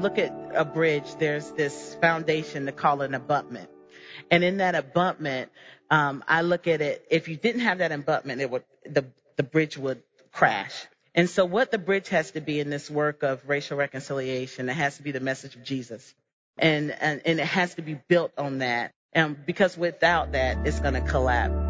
look at a bridge, there's this foundation to call an abutment. And in that abutment, um, I look at it, if you didn't have that abutment, it would, the, the bridge would crash. And so what the bridge has to be in this work of racial reconciliation, it has to be the message of Jesus. And, and, and it has to be built on that. And because without that, it's going to collapse.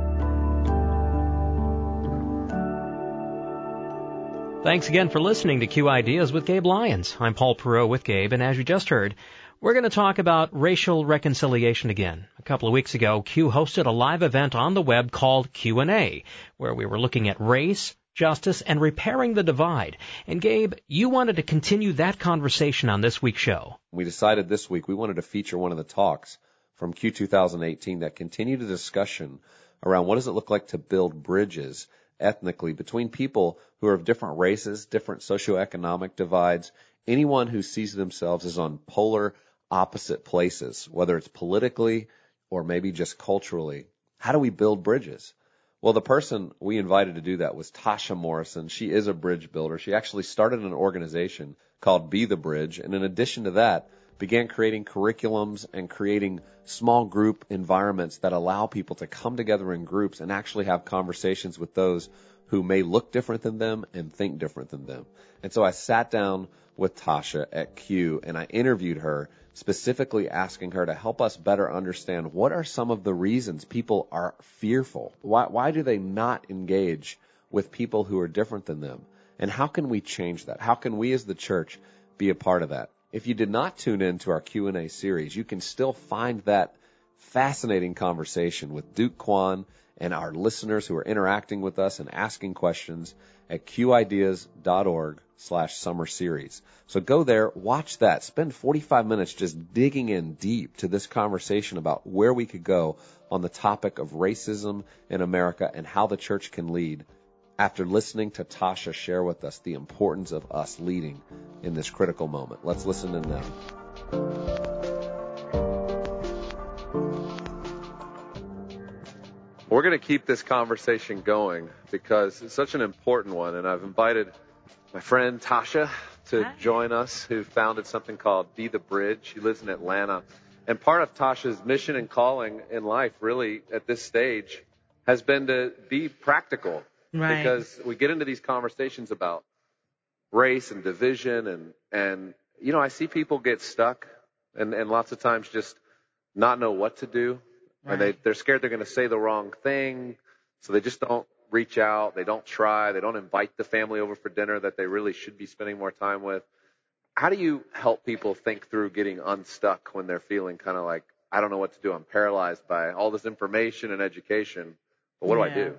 Thanks again for listening to Q Ideas with Gabe Lyons. I'm Paul Perot with Gabe, and as you just heard, we're going to talk about racial reconciliation again. A couple of weeks ago, Q hosted a live event on the web called Q&A, where we were looking at race, justice, and repairing the divide. And Gabe, you wanted to continue that conversation on this week's show. We decided this week we wanted to feature one of the talks from Q 2018 that continued the discussion around what does it look like to build bridges ethnically between people who are of different races, different socioeconomic divides, anyone who sees themselves as on polar opposite places, whether it's politically or maybe just culturally. How do we build bridges? Well, the person we invited to do that was Tasha Morrison. She is a bridge builder. She actually started an organization called Be the Bridge. And in addition to that, began creating curriculums and creating small group environments that allow people to come together in groups and actually have conversations with those who may look different than them and think different than them. And so I sat down with Tasha at Q and I interviewed her specifically asking her to help us better understand what are some of the reasons people are fearful. Why, why do they not engage with people who are different than them? And how can we change that? How can we as the church be a part of that? If you did not tune in to our Q&A series, you can still find that fascinating conversation with Duke Kwon and our listeners who are interacting with us and asking questions at qideas.org slash summer series. So go there, watch that, spend 45 minutes just digging in deep to this conversation about where we could go on the topic of racism in America and how the church can lead after listening to Tasha share with us the importance of us leading in this critical moment. Let's listen to them. We're going to keep this conversation going because it's such an important one, and I've invited my friend Tasha to Hi. join us, who founded something called Be the Bridge. She lives in Atlanta. And part of Tasha's mission and calling in life, really, at this stage, has been to be practical Right. Because we get into these conversations about race and division and, and, you know, I see people get stuck and, and lots of times just not know what to do. Right. And they, they're scared they're going to say the wrong thing. So they just don't reach out. They don't try. They don't invite the family over for dinner that they really should be spending more time with. How do you help people think through getting unstuck when they're feeling kind of like, I don't know what to do. I'm paralyzed by all this information and education. But what yeah. do I do?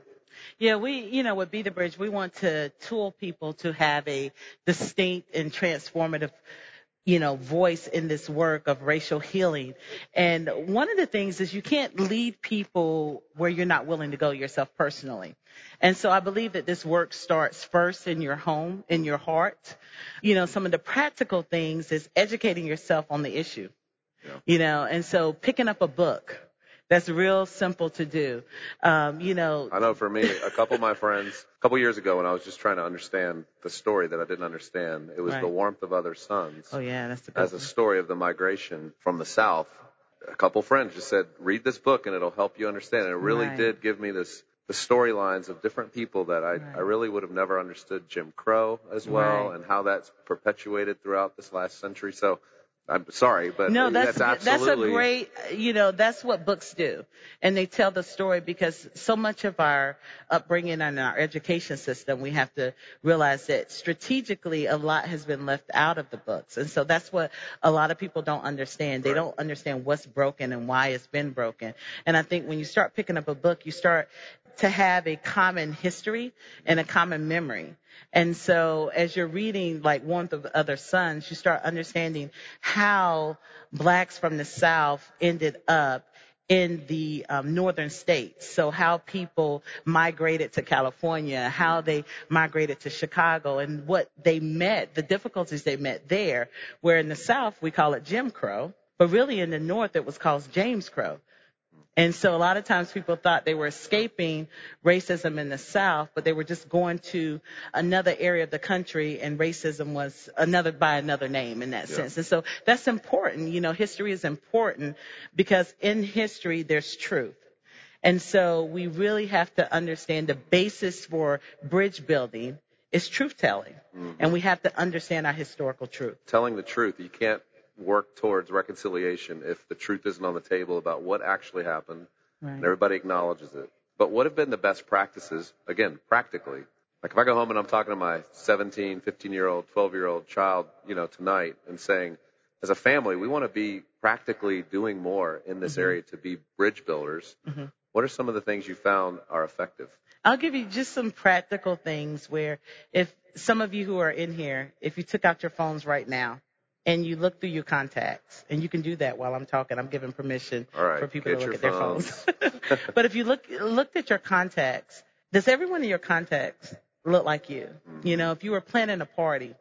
Yeah, we, you know, with Be the Bridge, we want to tool people to have a distinct and transformative you know, voice in this work of racial healing. And one of the things is you can't lead people where you're not willing to go yourself personally. And so I believe that this work starts first in your home, in your heart. You know, some of the practical things is educating yourself on the issue. Yeah. You know, and so picking up a book, that's real simple to do. Um, you know. I know for me, a couple of my friends, a couple years ago when I was just trying to understand the story that I didn't understand, it was right. The Warmth of Other Suns. Oh yeah, that's the As a story of the migration from the South. A couple friends just said, read this book and it'll help you understand. And it really right. did give me this, the storylines of different people that I, right. I really would have never understood Jim Crow as well and how that's perpetuated throughout this last century. So I'm sorry, but no, that's that's, that's a great, you know, that's what books do, and they tell the story because so much of our upbringing and our education system, we have to realize that strategically a lot has been left out of the books, and so that's what a lot of people don't understand. They right. don't understand what's broken and why it's been broken. And I think when you start picking up a book, you start to have a common history and a common memory. And so as you're reading like Warmth of Other Suns, you start understanding how blacks from the South ended up in the um, northern states. So how people migrated to California, how they migrated to Chicago, and what they met, the difficulties they met there. Where in the South we call it Jim Crow, but really in the North it was called James Crow. And so a lot of times people thought they were escaping racism in the South, but they were just going to another area of the country and racism was another by another name in that yeah. sense. And so that's important. You know, history is important because in history there's truth. And so we really have to understand the basis for bridge building is truth telling. Mm-hmm. And we have to understand our historical truth. Telling the truth. You can't work towards reconciliation if the truth isn't on the table about what actually happened right. and everybody acknowledges it. But what have been the best practices, again, practically? Like if I go home and I'm talking to my 17, 15 year old, 12 year old child, you know, tonight and saying, as a family, we want to be practically doing more in this mm-hmm. area to be bridge builders. Mm-hmm. What are some of the things you found are effective? I'll give you just some practical things where if some of you who are in here, if you took out your phones right now and you look through your contacts, and you can do that while I'm talking. I'm giving permission for people to look at their phones. but if you look looked at your contacts, does everyone in your contacts look like you? Mm-hmm. You know, if you were planning a party,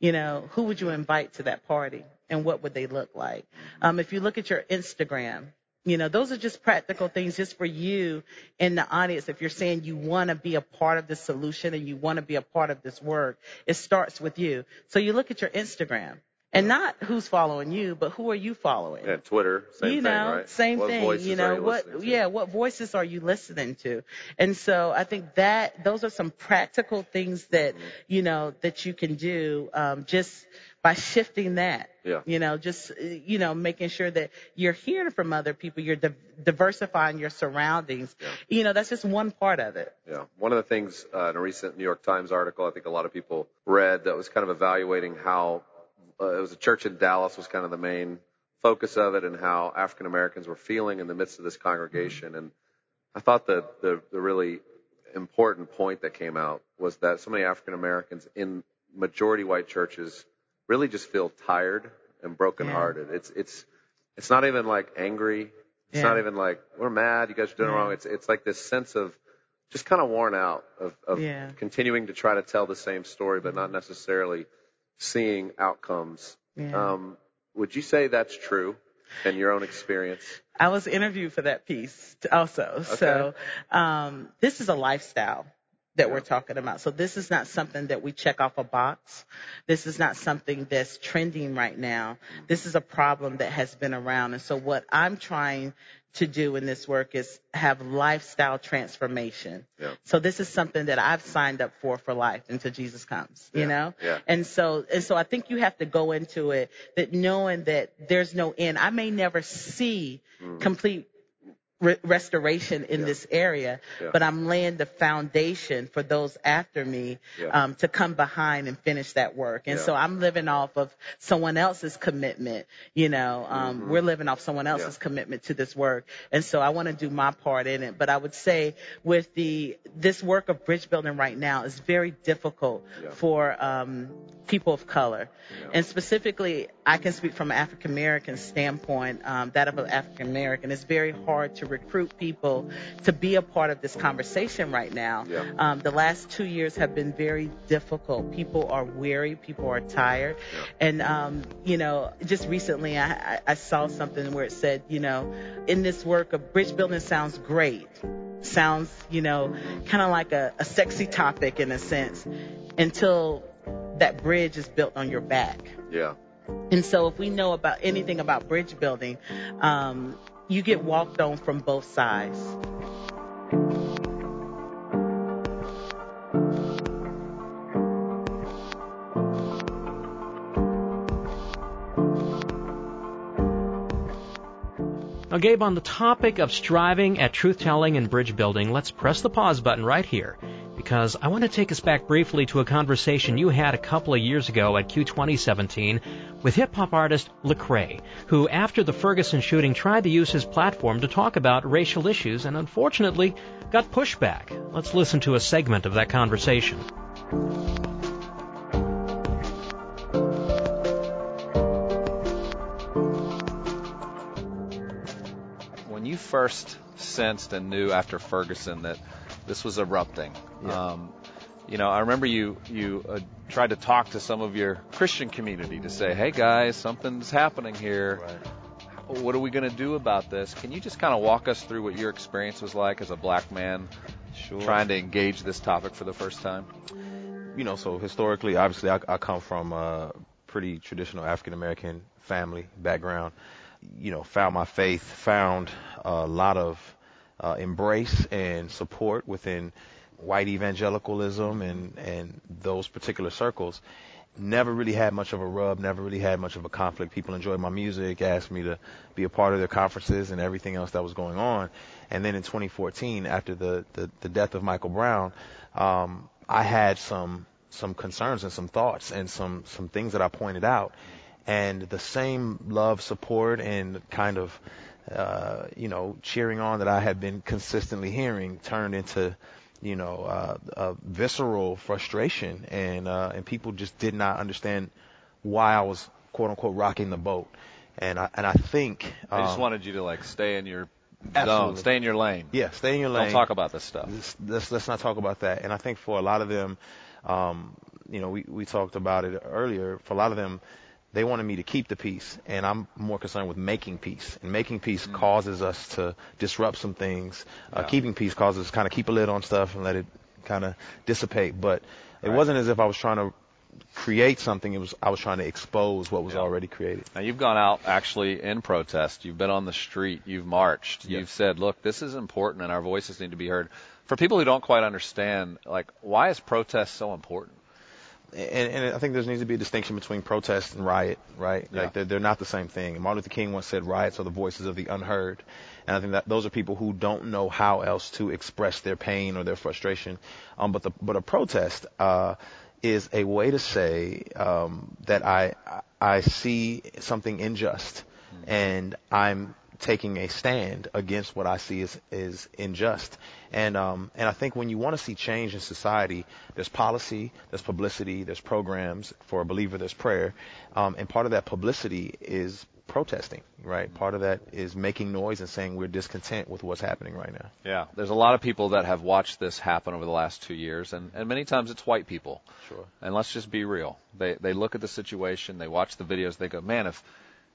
you know, who would you invite to that party, and what would they look like? Mm-hmm. Um, if you look at your Instagram, you know, those are just practical things just for you in the audience. If you're saying you want to be a part of the solution and you want to be a part of this work, it starts with you. So you look at your Instagram and not who's following you, but who are you following? Yeah, Twitter, same you know, thing, right? Same what thing. You know, you what yeah, what voices are you listening to? And so I think that those are some practical things that, mm-hmm. you know, that you can do um, just by shifting that. Yeah. You know, just you know, making sure that you're hearing from other people, you're di- diversifying your surroundings. Yeah. You know, that's just one part of it. Yeah. One of the things uh, in a recent New York Times article, I think a lot of people read that was kind of evaluating how uh, it was a church in Dallas was kind of the main focus of it and how African Americans were feeling in the midst of this congregation. And I thought that the, the really important point that came out was that so many African Americans in majority white churches really just feel tired and brokenhearted. Yeah. It's it's it's not even like angry. It's yeah. not even like we're mad. You guys are doing yeah. wrong. It's it's like this sense of just kind of worn out of, of continuing to try to tell the same story, but not necessarily seeing outcomes. Yeah. Um, would you say that's true in your own experience? I was interviewed for that piece also. Okay. So um, this is a lifestyle that yeah. we're talking about. So this is not something that we check off a box. This is not something that's trending right now. This is a problem that has been around. And so what I'm trying to do in this work is have lifestyle transformation. Yeah. So this is something that I've signed up for for life until Jesus comes, you know? Yeah. And so, and so I think you have to go into it that knowing that there's no end. I may never see mm. complete re- restoration in yeah. this area, yeah. but I'm laying the foundation for those after me yeah. um, to come behind and finish that work. And so I'm living off of someone else's commitment. You know, um, mm-hmm. we're living off someone else's commitment to this work, and so I want to do my part in it. But I would say with the this work of bridge building right now is very difficult for um, people of color, and specifically, I can speak from an African American standpoint. Um, that of an African American, it's very hard to recruit people to be a part of this conversation right now. Yeah. Um, the last two years have been very difficult. People are weary. People are tired. Yeah. And, um, you know, just recently I, I saw something where it said, you know, in this work of bridge building sounds great. Sounds, you know, kind of like a, a sexy topic in a sense until that bridge is built on your back. Yeah. And so if we know about anything about bridge building, um, you get walked on from both sides. Now, Gabe, on the topic of striving at truth telling and bridge building, let's press the pause button right here because I want to take us back briefly to a conversation you had a couple of years ago at Q 2017 with hip hop artist Lecrae, who after the Ferguson shooting tried to use his platform to talk about racial issues and unfortunately got pushback. Let's listen to a segment of that conversation. When you first sensed and knew after Ferguson that this was erupting, yeah. um, you know, I remember you you uh, tried to talk to some of your Christian community to say, "Hey guys, something's happening here. Right. What are we going to do about this?" Can you just kind of walk us through what your experience was like as a black man sure. trying to engage this topic for the first time? You know, so historically, obviously, I, I come from a pretty traditional African American family background. You know, found my faith, found a lot of uh, embrace and support within white evangelicalism and and those particular circles never really had much of a rub, never really had much of a conflict. People enjoyed my music, asked me to be a part of their conferences and everything else that was going on. And then in 2014, after the the, the death of Michael Brown, um, I had some some concerns and some thoughts and some some things that I pointed out. And the same love, support, and kind of uh, you know cheering on that I had been consistently hearing turned into you know, uh, uh, visceral frustration, and uh, and people just did not understand why I was quote unquote rocking the boat, and I and I think um, I just wanted you to like stay in your zone, stay in your lane. Yeah, stay in your lane. Don't talk about this stuff. Let's, let's let's not talk about that. And I think for a lot of them, um, you know, we we talked about it earlier. For a lot of them, they wanted me to keep the peace, and I'm more concerned with making peace. And making peace mm. causes us to disrupt some things. Uh, Keeping peace causes us to kind of keep a lid on stuff and let it kind of dissipate. But it right. wasn't as if I was trying to create something. It was I was trying to expose what was yeah. already created. Now you've gone out actually in protest. You've been on the street. You've marched. Yes. You've said, look, this is important, and our voices need to be heard. For people who don't quite understand, like, why is protest so important? And, and I think there needs to be a distinction between protest and riot, right? Yeah. Like they're, they're not the same thing. Martin Luther King once said riots are the voices of the unheard. And I think that those are people who don't know how else to express their pain or their frustration. Um, but the, but a protest, uh, is a way to say, um, that I, I see something unjust mm-hmm. and I'm taking a stand against what I see as is unjust. And um, and I think when you want to see change in society, there's policy, there's publicity, there's programs. For a believer, there's prayer, um, and part of that publicity is protesting, right? Part of that is making noise and saying we're discontent with what's happening right now. Yeah, there's a lot of people that have watched this happen over the last two years, and, and many times it's white people. Sure. And let's just be real. They they look at the situation, they watch the videos, they go, man, if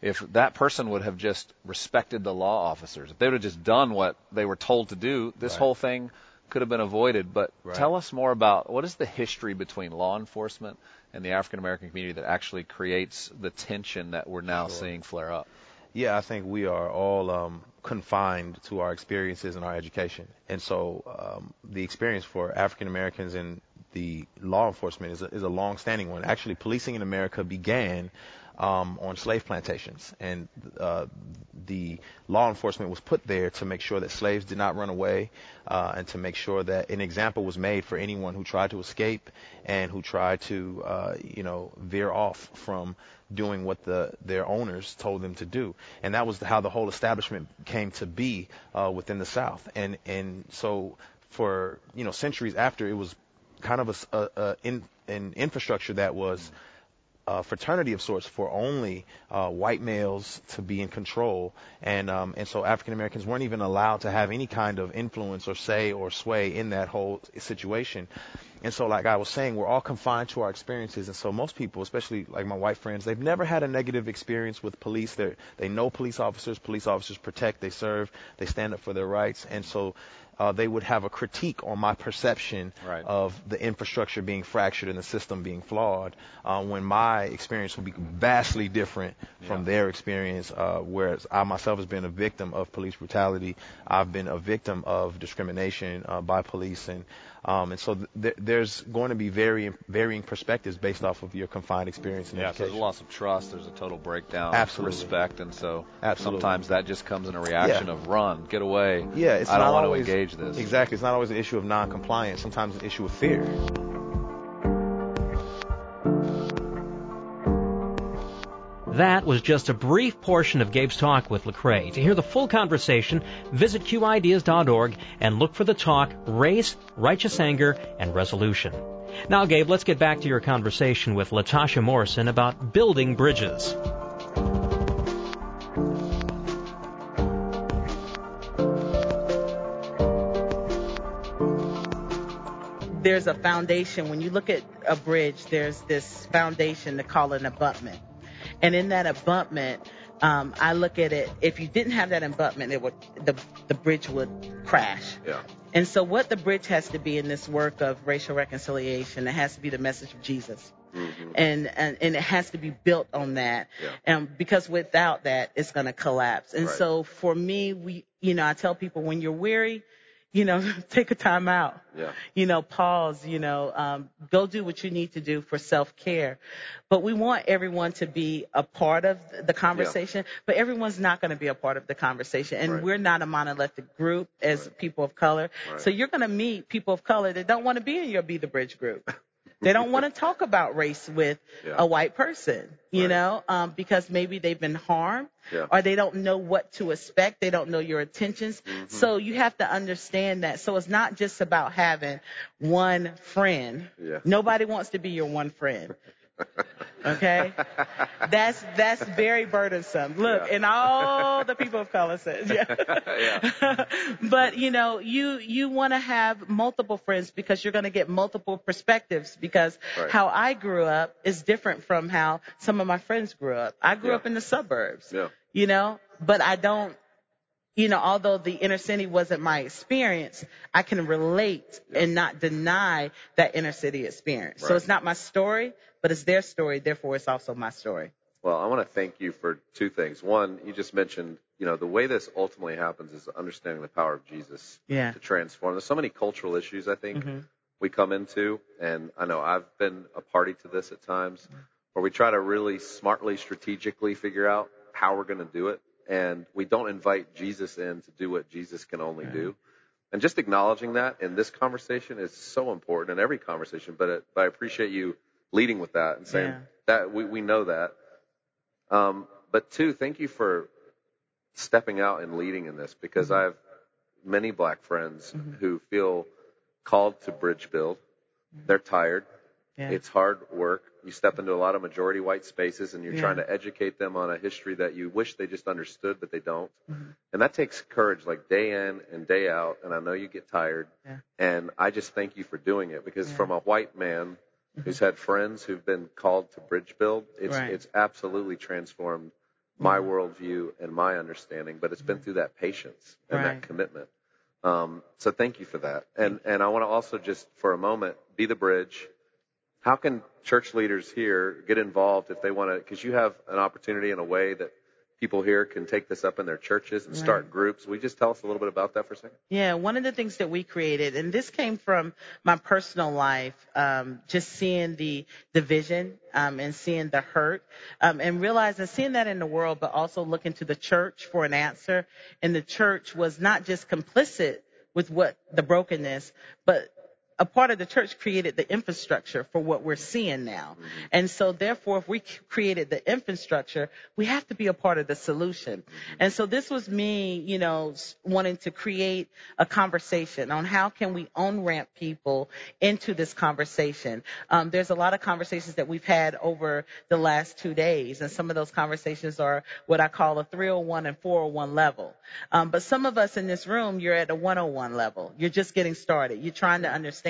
if that person would have just respected the law officers, if they would have just done what they were told to do, this right. whole thing could have been avoided. But right. tell us more about what is the history between law enforcement and the African American community that actually creates the tension that we're now sure. seeing flare up. Yeah, I think we are all um, confined to our experiences and our education, and so um, the experience for African Americans in the law enforcement is a, is a long-standing one. Actually, policing in America began um, on slave plantations, and uh, the law enforcement was put there to make sure that slaves did not run away, uh, and to make sure that an example was made for anyone who tried to escape and who tried to, uh, you know, veer off from doing what the their owners told them to do, and that was how the whole establishment came to be uh, within the South, and and so for you know centuries after it was kind of a, a, a in, an infrastructure that was. Mm-hmm uh, fraternity of sorts for only uh, white males to be in control, and um, and so African Americans weren't even allowed to have any kind of influence or say or sway in that whole situation. And so, like I was saying, we're all confined to our experiences, and so most people, especially like my white friends, they've never had a negative experience with police. They they know police officers. Police officers protect, they serve, they stand up for their rights, and so uh, they would have a critique on my perception right. of the infrastructure being fractured and the system being flawed, uh, when my experience would be vastly different from yeah. their experience. Uh, whereas I myself has been a victim of police brutality, I've been a victim of discrimination uh, by police, and um, and so th- there there's going to be varying varying perspectives based off of your confined experience and yeah, education. So there's a loss of trust. There's a total breakdown. Absolutely. Respect, and so Absolutely. sometimes that just comes in a reaction Yeah. of run, get away. Yeah, it's I don't not want always to engage this. Exactly, it's not always an issue of non-compliance. Sometimes an issue of fear. That was just a brief portion of Gabe's talk with Lecrae. To hear the full conversation, visit QIdeas.org and look for the talk Race, Righteous Anger, and Resolution. Now, Gabe, let's get back to your conversation with Latasha Morrison about building bridges. there's a foundation. When you look at a bridge, there's this foundation to call an abutment. And in that abutment, um, I look at it. If you didn't have that abutment, it would the the bridge would crash. Yeah. And so, what the bridge has to be in this work of racial reconciliation, it has to be the message of Jesus, Mm-hmm. and, and and it has to be built on that. Yeah. And because without that, it's going to collapse. And Right. so, for me, we, you know, I tell people when you're weary, you know, take a time out Yeah. you know, pause, you know, um, go do what you need to do for self care. But we want everyone to be a part of the conversation, but everyone's not going to be a part of the conversation. And Right. we're not a monolithic group as people of color. Right. So you're going to meet people of color that don't want to be in your Be the Bridge group. They don't want to talk about race with Yeah. a white person, you Right. know, um, because maybe they've been harmed Yeah. or they don't know what to expect. They don't know your intentions. Mm-hmm. So you have to understand that. So it's not just about having one friend. Yeah. Nobody wants to be your one friend. Okay? that's that's very burdensome. Look, Yeah. and all the people of color says, yeah. but you know, you you want to have multiple friends because you're going to get multiple perspectives because Right. how I grew up is different from how some of my friends grew up. I grew Yeah. up in the suburbs Yeah. you know, but I don't, you know, although the inner city wasn't my experience, I can relate and not deny that inner city experience. So Right. it's not my story, but it's their story. Therefore, it's also my story. Well, I want to thank you for two things. One, you just mentioned, you know, the way this ultimately happens is understanding the power of Jesus Yeah. to transform. There's so many cultural issues I think Mhm. we come into, and I know I've been a party to this at times, where we try to really smartly, strategically figure out how we're going to do it, and we don't invite Jesus in to do what Jesus can only do. And just acknowledging that in this conversation is so important in every conversation. But, it, but I appreciate you leading with that and saying Yeah. that we, we know that. Um, but two, thank you for stepping out and leading in this because mm-hmm. I have many black friends mm-hmm. who feel called to bridge build. Mm-hmm. They're tired. Yeah. It's hard work. You step into a lot of majority white spaces and you're Yeah. trying to educate them on a history that you wish they just understood, but they don't. Mm-hmm. And that takes courage, like day in and day out. And I know you get tired. Yeah. And I just thank you for doing it because Yeah. from a white man mm-hmm. who's had friends who've been called to bridge build, it's, Right. it's absolutely transformed my mm-hmm. worldview and my understanding, but it's been through that patience and Right. that commitment. Um, so thank you for that. And, and I want to also just for a moment be the bridge. How can church leaders here get involved if they want to, because you have an opportunity in a way that people here can take this up in their churches and start Right. groups. Will you just tell us a little bit about that for a second? Yeah, one of the things that we created, and this came from my personal life, um, just seeing the division um, and seeing the hurt, um, and realizing seeing that in the world, but also looking to the church for an answer. And the church was not just complicit with what the brokenness, but a part of the church created the infrastructure for what we're seeing now. And so therefore, if we c- created the infrastructure, we have to be a part of the solution. And so this was me, you know, wanting to create a conversation on how can we on-ramp people into this conversation. Um, there's a lot of conversations that we've had over the last two days, and some of those conversations are what I call a 301 and 401 level. Um, but some of us in this room, you're at a 101 level. You're just getting started. You're trying to understand.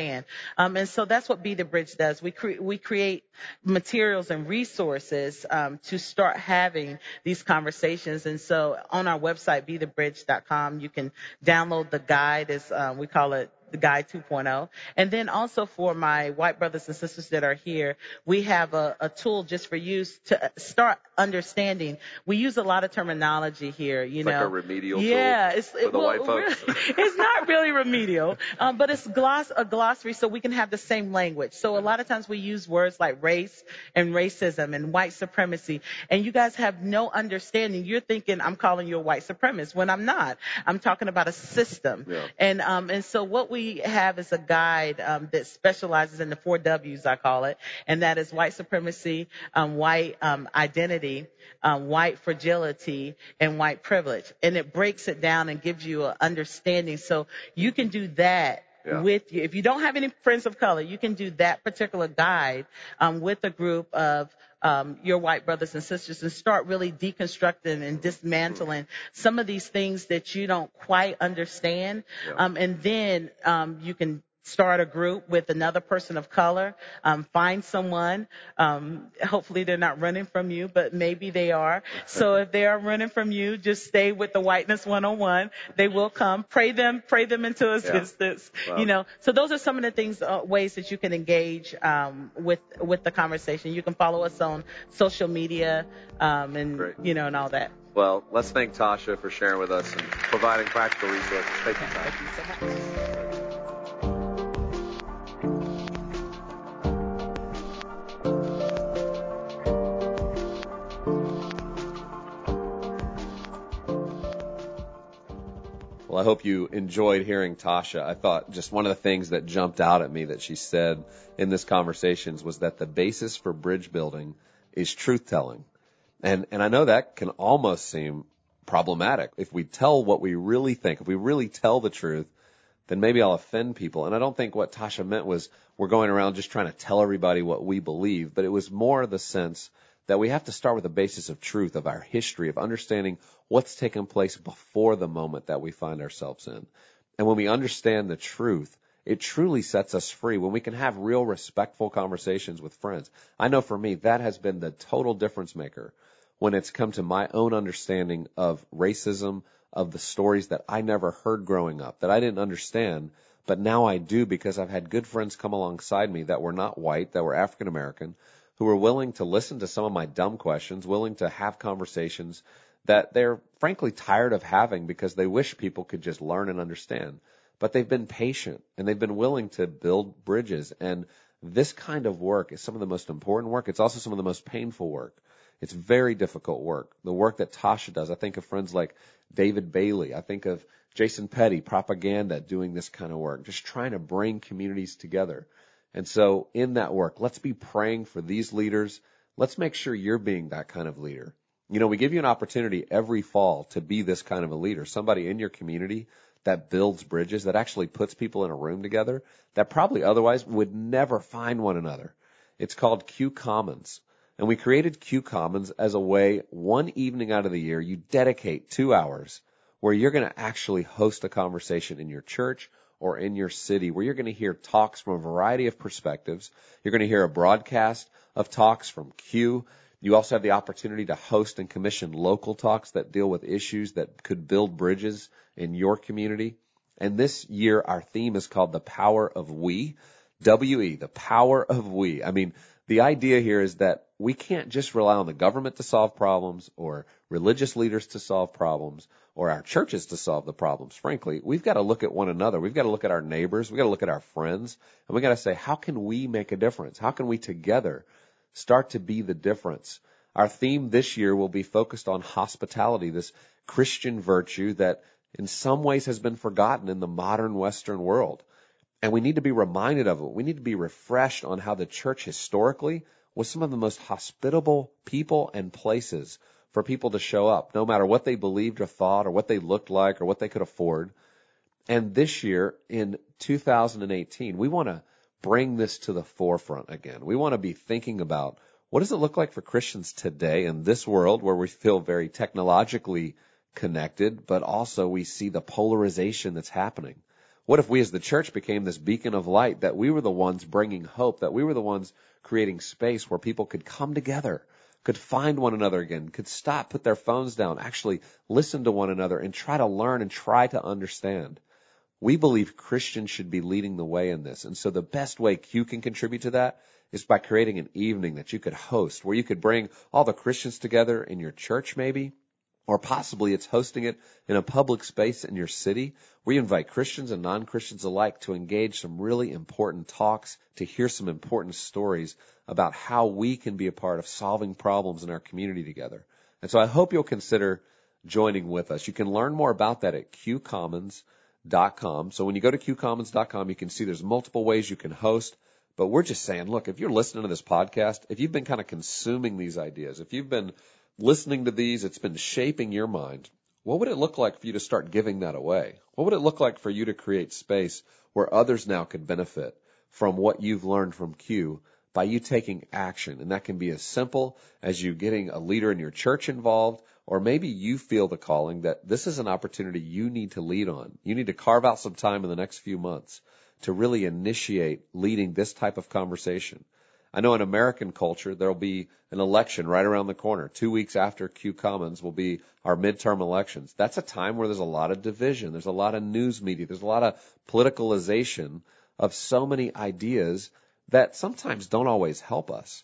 Um, and so that's what Be the Bridge does. We, cre- we create materials and resources um, to start having these conversations. And so on our website, bethebridge.com, you can download the guide. Uh, we call it, the guy 2.0. And then also for my white brothers and sisters that are here, we have a, a tool just for you to start understanding. We use a lot of terminology here, you it's know. like a remedial yeah, tool it's, for the well, white folks. Really, it's not really remedial, um, but it's gloss, a glossary so we can have the same language. So a lot of times we use words like race and racism and white supremacy, and you guys have no understanding. You're thinking I'm calling you a white supremacist when I'm not. I'm talking about a system. Yeah. And um, and so what we have is a guide um, that specializes in the four W's, I call it, and that is white supremacy, um, white um, identity, um, white fragility, and white privilege. And it breaks it down and gives you an understanding. So you can do that Yeah. with you. If you don't have any friends of color, you can do that particular guide um, with a group of um, your white brothers and sisters and start really deconstructing and dismantling some of these things that you don't quite understand. Yeah. Um, and then um, you can start a group with another person of color, um, find someone. Um, hopefully they're not running from you, but maybe they are. So if they are running from you, just stay with the whiteness 101. They will come. Pray them, pray them into existence. Wow. You know, so those are some of the things, uh, ways that you can engage um, with with the conversation. You can follow us on social media um, and Great. you know and all that. Well, let's thank Tasha for sharing with us and providing practical resources. Thank you, Tasha. Thank you so much. Well, I hope you enjoyed hearing Tasha. I thought just one of the things that jumped out at me that she said in this conversations was that the basis for bridge building is truth telling. And, and I know that can almost seem problematic. If we tell what we really think, if we really tell the truth, then maybe I'll offend people. And I don't think what Tasha meant was we're going around just trying to tell everybody what we believe, but it was more the sense that we have to start with the basis of truth, of our history, of understanding what's taken place before the moment that we find ourselves in. And when we understand the truth, it truly sets us free when we can have real respectful conversations with friends. I know for me, that has been the total difference maker when it's come to my own understanding of racism, of the stories that I never heard growing up, that I didn't understand, but now I do because I've had good friends come alongside me that were not white, that were African American, who were willing to listen to some of my dumb questions, willing to have conversations that they're frankly tired of having because they wish people could just learn and understand. But they've been patient and they've been willing to build bridges. And this kind of work is some of the most important work. It's also some of the most painful work. It's very difficult work. The work that Tasha does. I think of friends like David Bailey. I think of Jason Petty, propaganda, doing this kind of work, just trying to bring communities together. And so in that work, let's be praying for these leaders. Let's make sure you're being that kind of leader. You know, we give you an opportunity every fall to be this kind of a leader, somebody in your community that builds bridges, that actually puts people in a room together that probably otherwise would never find one another. It's called Q Commons. And we created Q Commons as a way, one evening out of the year, you dedicate two hours where you're going to actually host a conversation in your church or in your city where you're going to hear talks from a variety of perspectives. You're going to hear a broadcast of talks from Q. You also have the opportunity to host and commission local talks that deal with issues that could build bridges in your community. And this year, our theme is called the power of we. WE, the power of we. I mean, the idea here is that we can't just rely on the government to solve problems or religious leaders to solve problems or our churches to solve the problems. Frankly, we've got to look at one another. We've got to look at our neighbors. We've got to look at our friends and we've got to say, how can we make a difference? How can we together start to be the difference? Our theme this year will be focused on hospitality, this Christian virtue that in some ways has been forgotten in the modern Western world. And we need to be reminded of it. We need to be refreshed on how the church historically was some of the most hospitable people and places for people to show up, no matter what they believed or thought or what they looked like or what they could afford. And this year in 2018, we want to bring this to the forefront again. We want to be thinking about what does it look like for Christians today in this world where we feel very technologically connected, but also we see the polarization that's happening. What if we as the church became this beacon of light, that we were the ones bringing hope, that we were the ones creating space where people could come together, could find one another again, could stop, put their phones down, actually listen to one another and try to learn and try to understand. We believe Christians should be leading the way in this. And so the best way Q can contribute to that is by creating an evening that you could host where you could bring all the Christians together in your church maybe, or possibly it's hosting it in a public space in your city We invite Christians and non-Christians alike to engage some really important talks, to hear some important stories about how we can be a part of solving problems in our community together. And so I hope you'll consider joining with us. You can learn more about that at qcommons.com. So when you go to qcommons.com, you can see there's multiple ways you can host. But we're just saying, look, if you're listening to this podcast, if you've been kind of consuming these ideas, if you've been listening to these, it's been shaping your mind. What would it look like for you to start giving that away? What would it look like for you to create space where others now could benefit from what you've learned from Q by you taking action? And that can be as simple as you getting a leader in your church involved, or maybe you feel the calling that this is an opportunity you need to lead on. You need to carve out some time in the next few months to really initiate leading this type of conversation. I know in American culture, there'll be an election right around the corner. Two weeks after Q Commons will be our midterm elections. That's a time where there's a lot of division. There's a lot of news media. There's a lot of politicalization of so many ideas that sometimes don't always help us.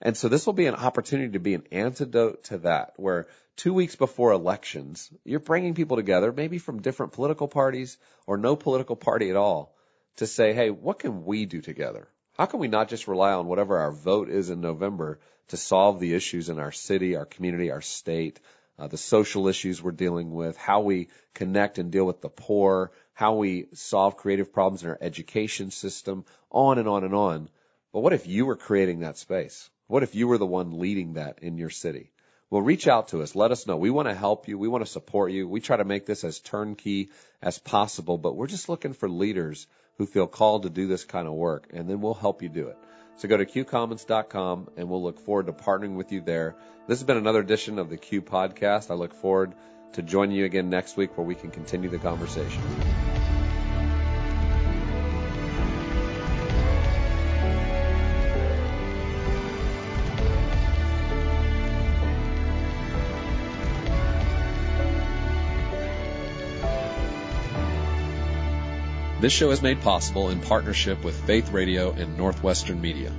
And so this will be an opportunity to be an antidote to that, where two weeks before elections, you're bringing people together, maybe from different political parties or no political party at all, to say, hey, what can we do together? How can we not just rely on whatever our vote is in November to solve the issues in our city, our community, our state, uh, the social issues we're dealing with, how we connect and deal with the poor, how we solve creative problems in our education system, on and on and on. But what if you were creating that space? What if you were the one leading that in your city? Well, reach out to us. Let us know. We want to help you. We want to support you. We try to make this as turnkey as possible, but we're just looking for leaders who feel called to do this kind of work, and then we'll help you do it. So go to qcommons.com and we'll look forward to partnering with you there. This has been another edition of the Q podcast. I look forward to joining you again next week where we can continue the conversation. This show is made possible in partnership with Faith Radio and Northwestern Media.